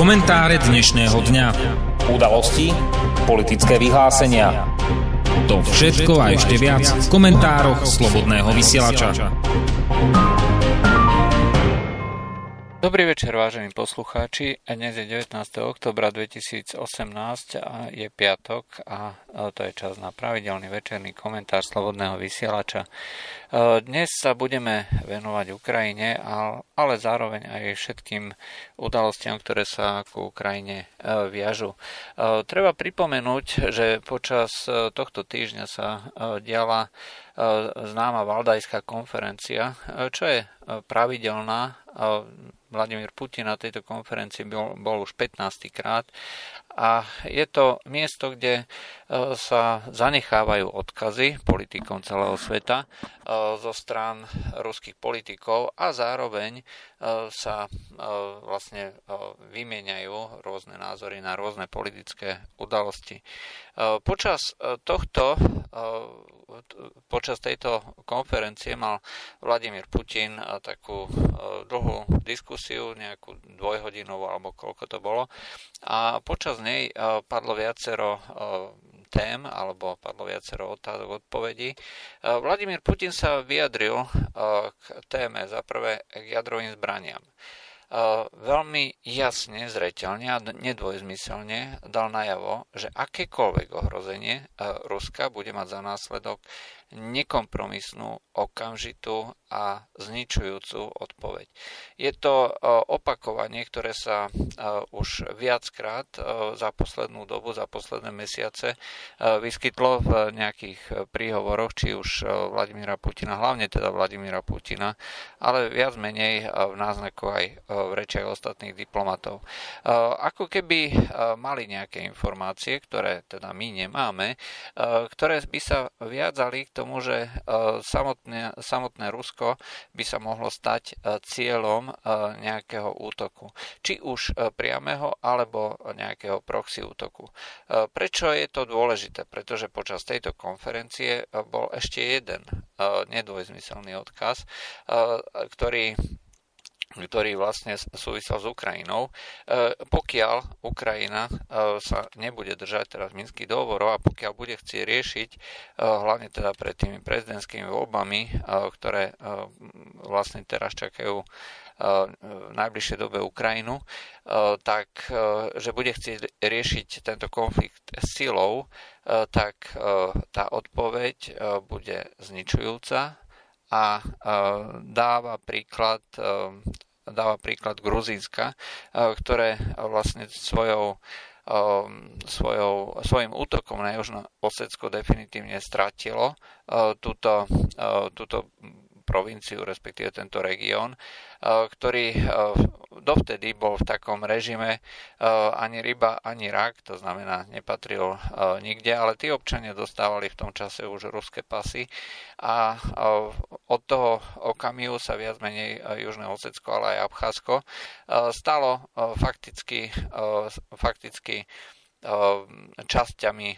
Komentáre dnešného dňa. Udalosti, politické vyhlásenia. To všetko a ešte viac v komentároch Slobodného vysielača. Dobrý večer, vážení poslucháči. Dnes je 19. oktobra 2018 a je piatok a to je čas na pravidelný večerný komentár Slobodného vysielača. Dnes sa budeme venovať Ukrajine, ale zároveň aj všetkým udalostiam, ktoré sa ku Ukrajine e, viažu. E, treba pripomenúť, že počas e, tohto týždňa sa diala známa Valdajská konferencia, čo je pravidelná Vladimír Putin na tejto konferencii bol, bol už 15. krát a je to miesto, kde e, sa zanechávajú odkazy politikom celého sveta e, zo strán ruských politikov a zároveň e, sa vlastne vymieňajú rôzne názory na rôzne politické udalosti. Počas tohto počas tejto konferencie mal Vladimír Putin takú dlhú diskusiu, nejakú dvojhodinovú alebo koľko to bolo. A počas nej padlo viacero tém alebo padlo viacero otázok, odpovedí. Vladimír Putin sa vyjadril k téme za prvé k jadrovým zbraniam veľmi jasne, zreteľne a nedvojzmyselne dal najavo, že akékoľvek ohrozenie Ruska bude mať za následok nekompromisnú, okamžitú a zničujúcu odpoveď. Je to e, opakovanie, ktoré sa e, už viackrát e, za poslednú dobu, za posledné mesiace vyskytlo v nejakých príhovoroch, či už Vladimíra Putina, hlavne teda Vladimíra Putina, ale viac menej v náznaku aj v rečiach ostatných diplomatov. Ako keby mali nejaké informácie, ktoré teda my nemáme, ktoré by sa viadzali k tomu, že samotné, samotné Rusko by sa mohlo stať e, cieľom e, nejakého útoku. Či už e, priameho alebo nejakého proxy útoku. Prečo je to dôležité? Pretože počas tejto konferencie bol ešte jeden nedvojzmyselný odkaz, ktorý ktorý vlastne súvisel s Ukrajinou. E, pokiaľ Ukrajina e, sa nebude držať teraz minských dohovorov a pokiaľ bude chcieť riešiť, e, hlavne teda pred tými prezidentskými voľbami, ktoré vlastne teraz čakajú v najbližšej dobe Ukrajinu, tak že bude chcieť riešiť tento konflikt silou, tak tá odpoveď bude zničujúca a dáva príklad dáva príklad Gruzínska, ktoré vlastne svojou svojou, svojim útokom na Južno Osecko definitívne stratilo túto, túto provinciu, respektíve tento región, ktorý dovtedy bol v takom režime ani ryba, ani rak, to znamená nepatril nikde, ale tí občania dostávali v tom čase už ruské pasy a od toho okamihu sa viac menej Južné Osecko, ale aj Abcházsko stalo fakticky, fakticky časťami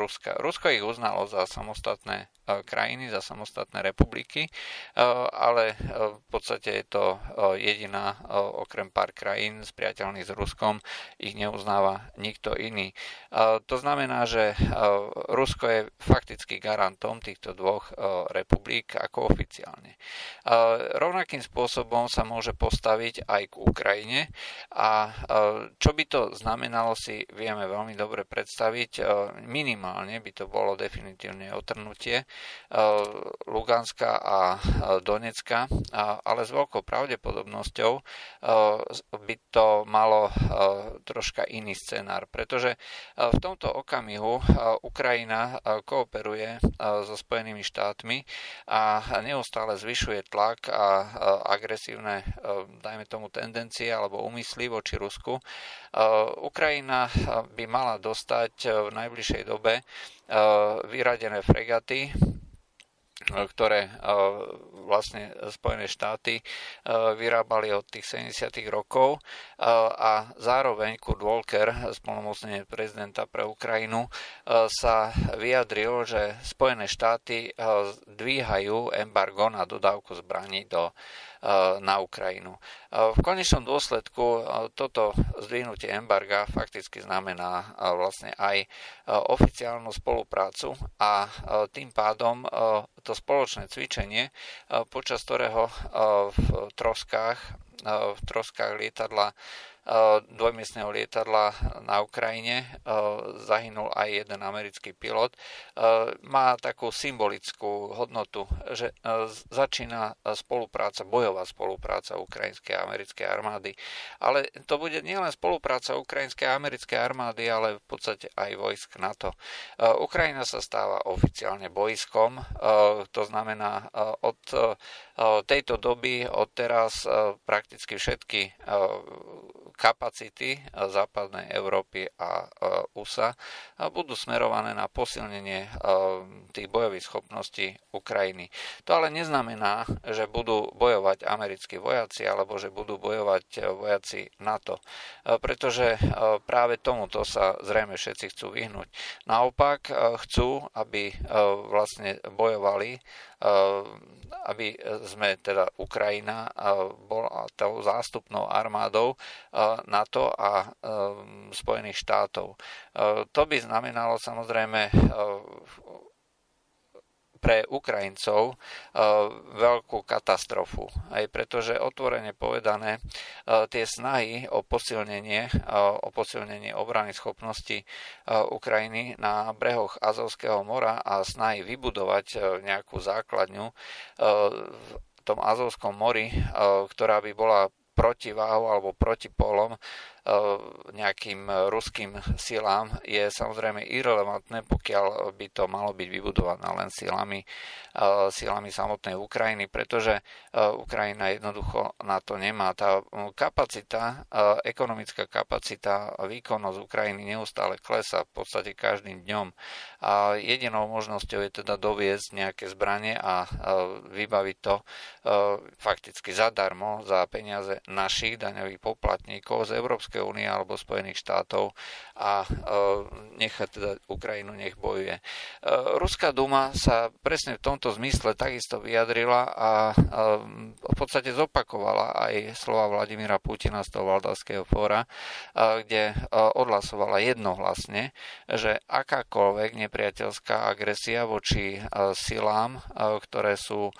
Ruska. Rusko ich uznalo za samostatné krajiny, za samostatné republiky, ale v podstate je to jediná, okrem pár krajín spriateľných s Ruskom, ich neuznáva nikto iný. To znamená, že Rusko je fakticky garantom týchto dvoch republik ako oficiálne. Rovnakým spôsobom sa môže postaviť aj k Ukrajine a čo by to znamenalo si vieme veľmi dobre predstaviť. Minimálne by to bolo definitívne otrnutie Eh, Luganska a eh, Donecka, ale s veľkou pravdepodobnosťou eh, by to malo troška iný scenár, pretože v tomto okamihu Ukrajina kooperuje so Spojenými štátmi a neustále zvyšuje tlak a agresívne, dajme tomu, tendencie alebo úmysly voči Rusku. Ukrajina by mala dostať v najbližšej dobe vyradené fregaty, ktoré vlastne Spojené štáty vyrábali od tých 70. rokov a zároveň Kurt Walker, spolnomocnenie prezidenta pre Ukrajinu, sa vyjadril, že Spojené štáty dvíhajú embargo na dodávku zbraní do na Ukrajinu. V konečnom dôsledku toto zdvihnutie embarga fakticky znamená vlastne aj oficiálnu spoluprácu a tým pádom to spoločné cvičenie, počas ktorého v troskách v troskách lietadla dvojmiestného lietadla na Ukrajine. Zahynul aj jeden americký pilot. Má takú symbolickú hodnotu, že začína spolupráca, bojová spolupráca ukrajinskej a americkej armády. Ale to bude nielen spolupráca ukrajinskej a americkej armády, ale v podstate aj vojsk NATO. Ukrajina sa stáva oficiálne bojskom, to znamená od tejto doby, od teraz prakticky všetky kapacity západnej Európy a USA budú smerované na posilnenie tých bojových schopností Ukrajiny. To ale neznamená, že budú bojovať americkí vojaci alebo že budú bojovať vojaci NATO, pretože práve tomuto sa zrejme všetci chcú vyhnúť. Naopak chcú, aby vlastne bojovali aby sme teda Ukrajina bola tou zástupnou armádou NATO a Spojených štátov. To by znamenalo samozrejme pre Ukrajincov veľkú katastrofu. Aj pretože otvorene povedané tie snahy o posilnenie, o posilnenie obrany schopnosti Ukrajiny na brehoch Azovského mora a snahy vybudovať nejakú základňu v tom Azovskom mori, ktorá by bola protiváhou alebo protipolom Eh, nejakým ruským silám je samozrejme irrelevantné, pokiaľ by to malo byť vybudované len silami, eh, silami samotnej Ukrajiny, pretože eh, Ukrajina jednoducho na to nemá. Tá kapacita, ekonomická kapacita, výkonnosť Ukrajiny neustále klesa v podstate každým dňom. A jedinou možnosťou je teda doviezť nejaké zbranie a vybaviť to fakticky zadarmo za peniaze našich daňových poplatníkov z Európskej Európskej únie alebo Spojených štátov a e, nechať teda Ukrajinu nech bojuje. E, Ruská duma sa presne v tomto zmysle takisto vyjadrila a e, v podstate zopakovala aj slova Vladimíra Putina z toho Valdavského fóra, kde odhlasovala jednohlasne, že akákoľvek nepriateľská agresia voči silám, ktoré sú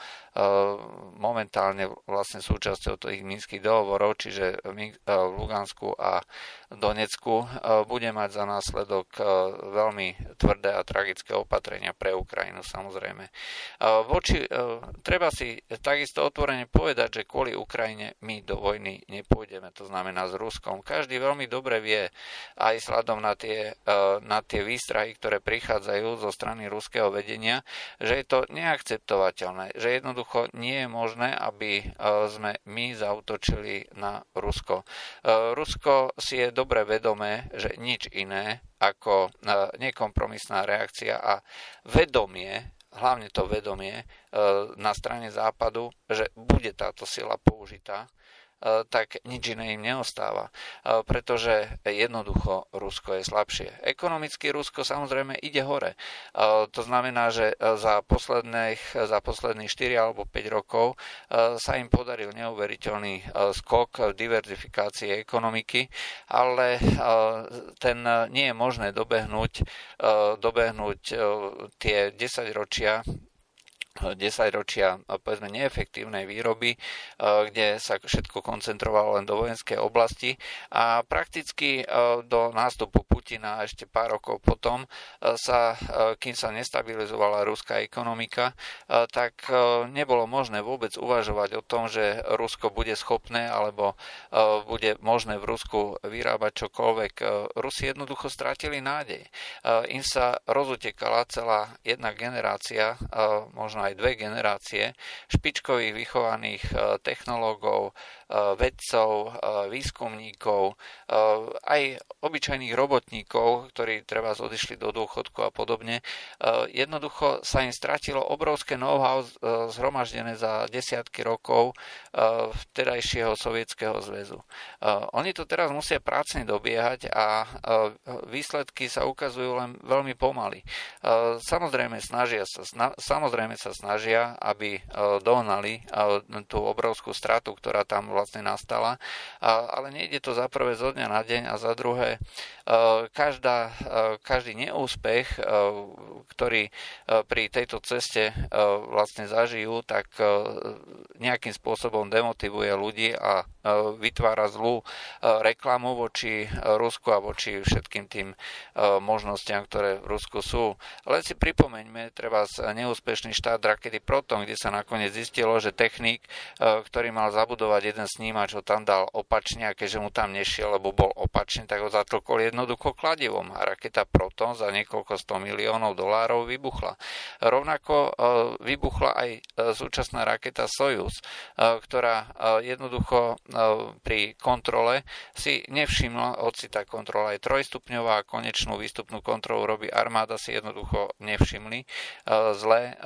momentálne vlastne súčasťou tých minských dohovorov, čiže v Lugansku a Donecku, bude mať za následok veľmi tvrdé a tragické opatrenia pre Ukrajinu samozrejme. Voči, treba si takisto otvorene povedať, že kvôli Ukrajine my do vojny nepôjdeme, to znamená s Ruskom. Každý veľmi dobre vie, aj sladom na tie, na tie výstrahy, ktoré prichádzajú zo strany ruského vedenia, že je to neakceptovateľné, že jednoducho nie je možné, aby e, sme my zautočili na Rusko. E, Rusko si je dobre vedomé, že nič iné ako e, nekompromisná reakcia a vedomie hlavne to vedomie na strane západu, že bude táto sila použitá, E, tak nič iné im neostáva, e, pretože jednoducho Rusko je slabšie. Ekonomicky Rusko samozrejme ide hore. E, to znamená, že za posledných, za posledných 4 alebo 5 rokov sa im podaril neuveriteľný skok v diverzifikácii ekonomiky, ale ten nie je možné dobehnúť, dobehnúť tie 10 ročia 10 ročia povedzme neefektívnej výroby, kde sa všetko koncentrovalo len do vojenskej oblasti a prakticky do nástupu Putina ešte pár rokov potom sa, kým sa nestabilizovala ruská ekonomika, tak nebolo možné vôbec uvažovať o tom, že Rusko bude schopné alebo bude možné v Rusku vyrábať čokoľvek. Rusi jednoducho stratili nádej. Im sa rozutekala celá jedna generácia, možno aj dve generácie špičkových vychovaných e, technológov, e, vedcov, e, výskumníkov, aj obyčajných robotníkov, ktorí treba odišli do dôchodku a podobne. Jednoducho sa im stratilo obrovské know-how zhromaždené za desiatky rokov vtedajšieho sovietského zväzu. Oni to teraz musia prácne dobiehať a výsledky sa ukazujú len veľmi pomaly. Samozrejme snažia sa, samozrejme sa snažia, aby dohnali tú obrovskú stratu, ktorá tam vlastne nastala. Ale nejde to za prvé zo dňa na deň a za druhé každá, každý neúspech, ktorý pri tejto ceste vlastne zažijú, tak nejakým spôsobom demotivuje ľudí a vytvára zlú reklamu voči Rusku a voči všetkým tým možnostiam, ktoré v Rusku sú. Len si pripomeňme, treba neúspešný štát rakety Proton, kde sa nakoniec zistilo, že technik, ktorý mal zabudovať jeden snímač, ho tam dal opačne a keďže mu tam nešiel, lebo bol opačne, tak ho zatlkol jednoducho kladivom a raketa Proton za niekoľko 100 miliónov dolárov vybuchla. Rovnako vybuchla aj súčasná raketa Soyuz, ktorá jednoducho pri kontrole si nevšimla, hoci tá kontrola je trojstupňová a konečnú výstupnú kontrolu robí armáda, si jednoducho nevšimli zle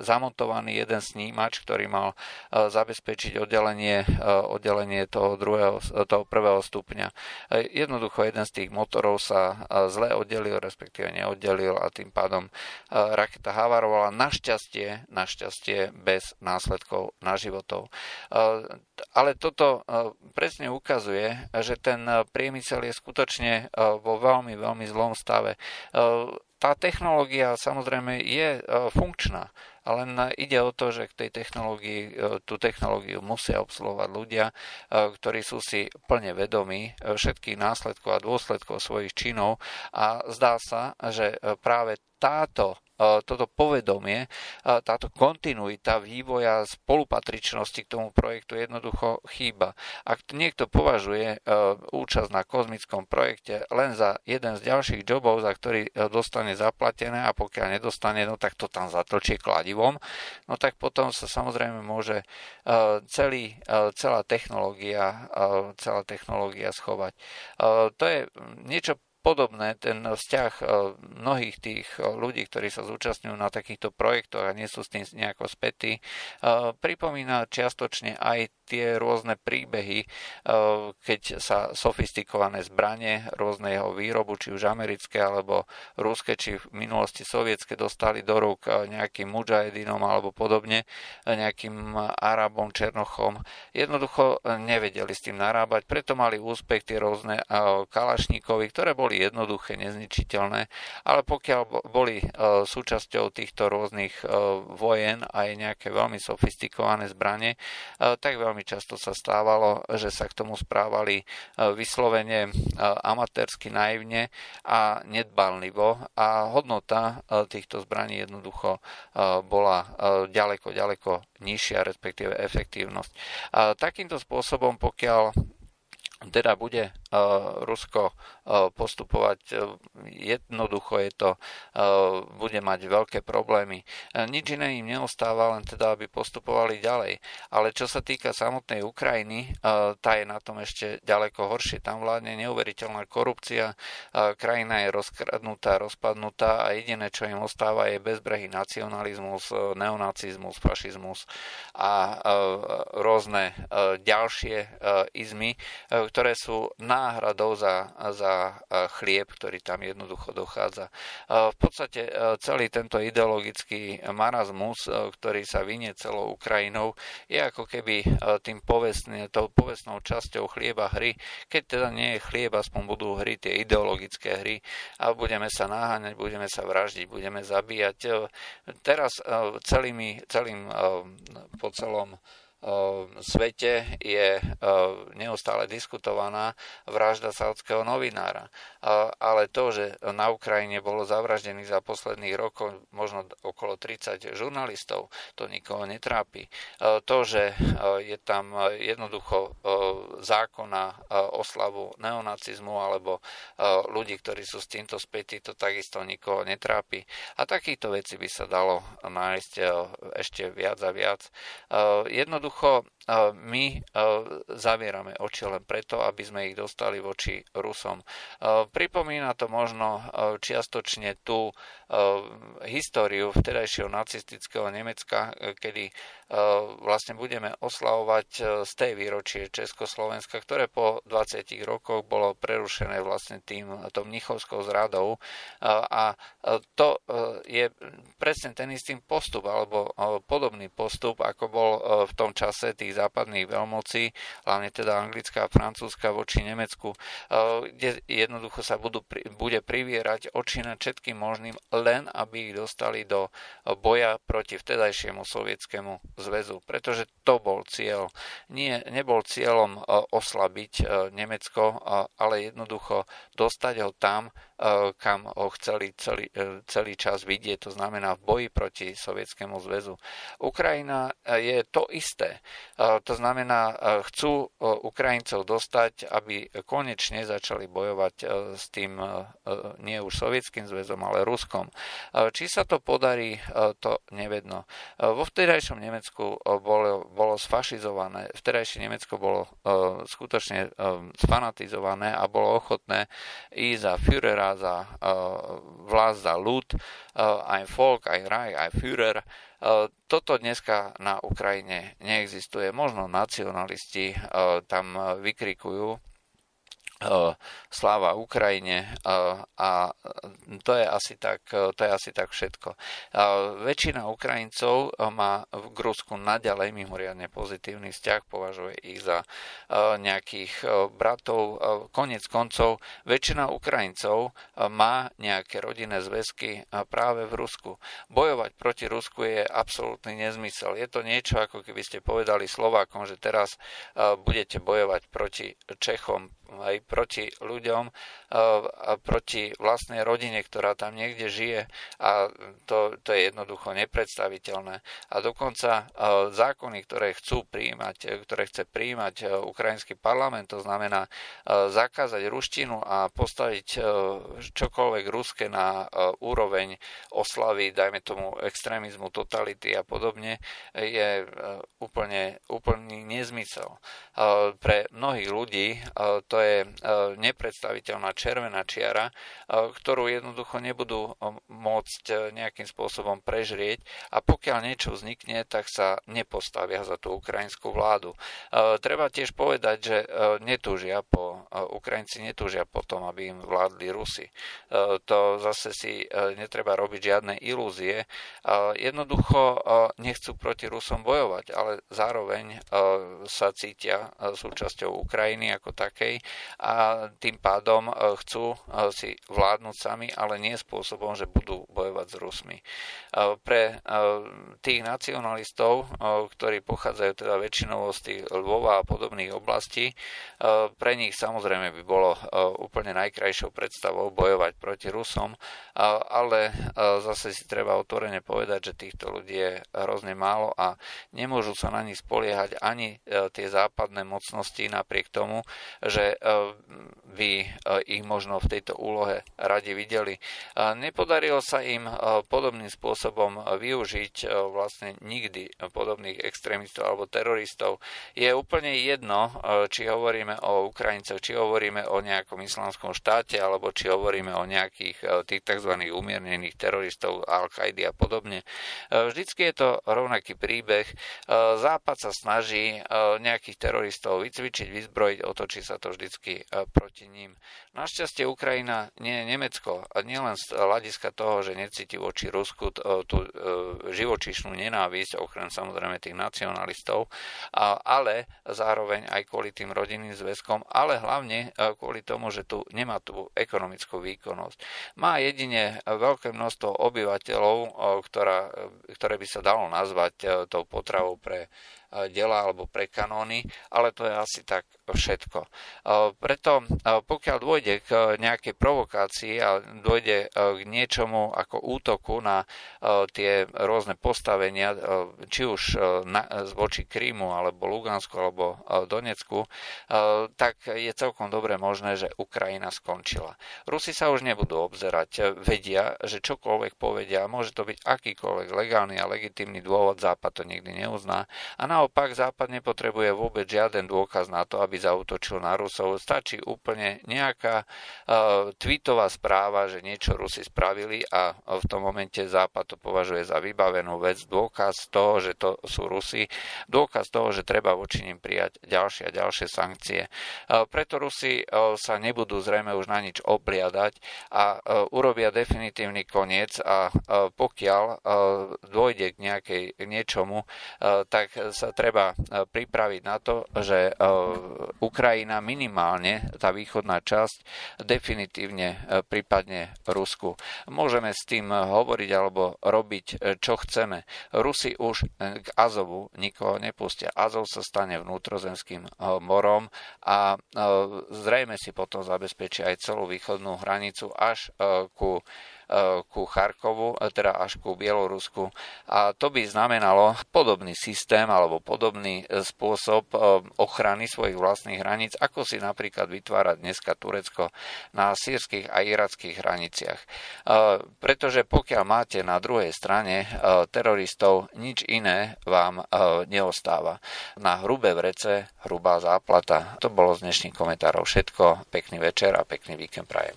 zamontovaný jeden snímač, ktorý mal zabezpečiť oddelenie, oddelenie toho, druhého, toho prvého stupňa. Jednoducho jeden z tých motorov sa zle oddelil, respektíve neoddelil a tým pádom raketa havarovala našťastie, našťastie bez následkov na životov. Ale toto presne ukazuje, že ten priemysel je skutočne vo veľmi, veľmi zlom stave tá technológia samozrejme je funkčná, len ide o to, že k tej technológii, tú technológiu musia obsluhovať ľudia, ktorí sú si plne vedomí všetkých následkov a dôsledkov svojich činov. A zdá sa, že práve táto toto povedomie, táto kontinuita vývoja spolupatričnosti k tomu projektu jednoducho chýba. Ak niekto považuje účasť na kozmickom projekte len za jeden z ďalších jobov, za ktorý dostane zaplatené a pokiaľ nedostane, no tak to tam zatlčie kladivom, no tak potom sa samozrejme môže celý, celá technológia, celá technológia schovať. To je niečo podobné, ten vzťah e, mnohých tých e, ľudí, ktorí sa zúčastňujú na takýchto projektoch a nie sú s tým nejako spätí, e, pripomína čiastočne aj tie rôzne príbehy, keď sa sofistikované zbranie rôzneho výrobu, či už americké alebo ruské, či v minulosti sovietské dostali do rúk nejakým mujahedinom alebo podobne, nejakým Arabom, Černochom. Jednoducho nevedeli s tým narábať, preto mali úspech tie rôzne kalašníkovi, ktoré boli jednoduché, nezničiteľné, ale pokiaľ boli e, súčasťou týchto rôznych e, vojen aj nejaké veľmi sofistikované zbranie, e, tak veľmi často sa stávalo, že sa k tomu správali vyslovene amatérsky naivne a nedbanlivo a hodnota týchto zbraní jednoducho bola ďaleko, ďaleko nižšia, respektíve efektívnosť. Takýmto spôsobom, pokiaľ teda bude Rusko postupovať jednoducho je to, bude mať veľké problémy. Nič iné im neostáva, len teda, aby postupovali ďalej. Ale čo sa týka samotnej Ukrajiny, tá je na tom ešte ďaleko horšie. Tam vládne neuveriteľná korupcia, krajina je rozkradnutá, rozpadnutá a jediné, čo im ostáva, je bezbrehý nacionalizmus, neonacizmus, fašizmus a rôzne ďalšie izmy, ktoré sú náhradou za, za chlieb, ktorý tam jednoducho dochádza. V podstate celý tento ideologický marazmus, ktorý sa vynie celou Ukrajinou, je ako keby tým povestný, tou povestnou časťou chlieba hry. Keď teda nie je chlieb, aspoň budú hry tie ideologické hry a budeme sa naháňať, budeme sa vraždiť, budeme zabíjať. Teraz celými, celým po celom svete je neustále diskutovaná vražda saudského novinára. Ale to, že na Ukrajine bolo zavraždených za posledných rokov možno okolo 30 žurnalistov, to nikoho netrápi. To, že je tam jednoducho zákon na oslavu neonacizmu alebo ľudí, ktorí sú s týmto spätí, to takisto nikoho netrápi. A takýchto vecí by sa dalo nájsť ešte viac a viac. Jednoducho jednoducho my zavierame oči len preto, aby sme ich dostali voči Rusom. Pripomína to možno čiastočne tú históriu vtedajšieho nacistického Nemecka, kedy vlastne budeme oslavovať z tej výročie Československa, ktoré po 20 rokoch bolo prerušené vlastne tým, tou mnichovskou zradou a to je presne ten istý postup alebo podobný postup, ako bol v tom čase tých západných veľmocí, hlavne teda anglická a francúzska voči Nemecku, kde jednoducho sa budú, bude privierať oči nad všetkým možným, len aby ich dostali do boja proti vtedajšiemu sovietskému zväzu, pretože to bol cieľ. Nie, nebol cieľom e, oslabiť Nemecko, ale jednoducho dostať ho tam, kam ho chceli celý, celý čas vidieť, to znamená v boji proti Sovietskému zväzu. Ukrajina je to isté. To znamená, chcú Ukrajincov dostať, aby konečne začali bojovať s tým nie už Sovietským zväzom, ale Ruskom. Či sa to podarí, to nevedno. Vo vtedajšom Nemecku eh, bolo, bolo sfašizované, vtedajšie Nemecko bolo skutočne sfanatizované a bolo ochotné ísť za Führera, za uh, vlast, za ľud, uh, aj Volk, aj Reich, aj Führer. Uh, toto dneska na Ukrajine neexistuje. Možno nacionalisti tam vykrikujú, sláva Ukrajine a to je asi tak, to je asi tak všetko. Väčšina Ukrajincov má v Gruzku naďalej mimoriadne pozitívny vzťah, považuje ich za nejakých bratov. Konec koncov, väčšina Ukrajincov má nejaké rodinné zväzky práve v Rusku. Bojovať proti Rusku je absolútny nezmysel. Je to niečo, ako keby ste povedali Slovákom, že teraz budete bojovať proti Čechom, aj proti ľuďom, a proti vlastnej rodine, ktorá tam niekde žije a to, to je jednoducho nepredstaviteľné. A dokonca zákony, ktoré chcú príjmať, ktoré chce príjmať ukrajinský parlament, to znamená zakázať ruštinu a postaviť čokoľvek ruské na úroveň oslavy, dajme tomu extrémizmu, totality a podobne, je úplne, úplný nezmysel. Pre mnohých ľudí to je e, nepredstaviteľná červená čiara, e, ktorú jednoducho nebudú e, môcť nejakým spôsobom prežrieť a pokiaľ niečo vznikne, tak sa nepostavia za tú ukrajinskú vládu. Treba tiež povedať, že netúžia po, Ukrajinci netúžia po tom, aby im vládli Rusi. To zase si netreba robiť žiadne ilúzie. Jednoducho nechcú proti Rusom bojovať, ale zároveň sa cítia súčasťou Ukrajiny ako takej a tým pádom e, chcú e, si vládnuť sami, ale nie spôsobom, že budú bojovať s Rusmi. E, pre tých nacionalistov, ktorí pochádzajú teda väčšinou z tých Lvova a podobných oblastí, pre nich samozrejme by bolo úplne najkrajšou predstavou bojovať proti Rusom, ale zase si treba otvorene povedať, že týchto ľudí je hrozne málo a nemôžu sa na nich spoliehať ani tie západné mocnosti napriek tomu, že by e, ich možno v tejto úlohe radi videli. Nepodarilo sa im e, podobným spôsobom využiť e, vlastne nikdy podobných extrémistov alebo teroristov. Je úplne jedno, či hovoríme o Ukrajincoch, či hovoríme o nejakom islamskom štáte, alebo či hovoríme o nejakých tých tzv. umiernených teroristov Al-Kaidi a podobne. Vždycky je to rovnaký príbeh. Západ sa snaží nejakých teroristov vycvičiť, vyzbrojiť, otočí sa to vždycky e, proti ním. Našťastie Ukrajina nie je Nemecko nielen z hľadiska toho, že necíti voči Rusku e, tú e, živočíšnu nenávisť, okrem samozrejme tých nacionalistov, ale zároveň aj kvôli tým rodinným zväzkom, ale hlavne kvôli tomu, že tu nemá tú ekonomickú výkonnosť. Má jedine veľké množstvo obyvateľov, ktorá, ktoré by sa dalo nazvať tou potravou pre dela alebo pre kanóny, ale to je asi tak všetko. Preto pokiaľ dôjde k nejakej provokácii a dôjde k niečomu ako útoku na tie rôzne postavenia, či už voči Krímu alebo Lugansku alebo Donecku, tak je celkom dobre možné, že Ukrajina skončila. Rusi sa už nebudú obzerať, vedia, že čokoľvek povedia, môže to byť akýkoľvek legálny a legitímny dôvod, Západ to nikdy neuzná a naopak Západ nepotrebuje vôbec žiaden dôkaz na to, aby zautočil na Rusov. Stačí úplne nejaká uh, tweetová správa, že niečo Rusi spravili a v tom momente Západ to považuje za vybavenú vec, dôkaz toho, že to sú Rusi, dôkaz toho, že treba voči nim prijať ďalšie a ďalšie sankcie. Uh, preto Rusi uh, sa nebudú zrejme už na nič obliadať a urobia definitívny koniec a pokiaľ dôjde k nejakej k niečomu, tak sa treba pripraviť na to, že Ukrajina minimálne, tá východná časť, definitívne prípadne Rusku. Môžeme s tým hovoriť alebo robiť, čo chceme. Rusi už k Azovu nikoho nepustia. Azov sa stane vnútrozemským morom a zrejme si potom zabezpečia aj celú východnú hranicu až ku ku Charkovu, eh, teda až ku Bielorusku. A to by znamenalo podobný systém alebo podobný eh, spôsob ochrany svojich vlastných hraníc, ako si napríklad vytvára dneska Turecko na sírskych a irackých hraniciach. Pretože pokiaľ máte na druhej strane teroristov, nič iné vám neostáva. Na hrubé vrece hrubá záplata. To bolo z dnešných komentárov všetko. Pekný večer a pekný víkend prajem.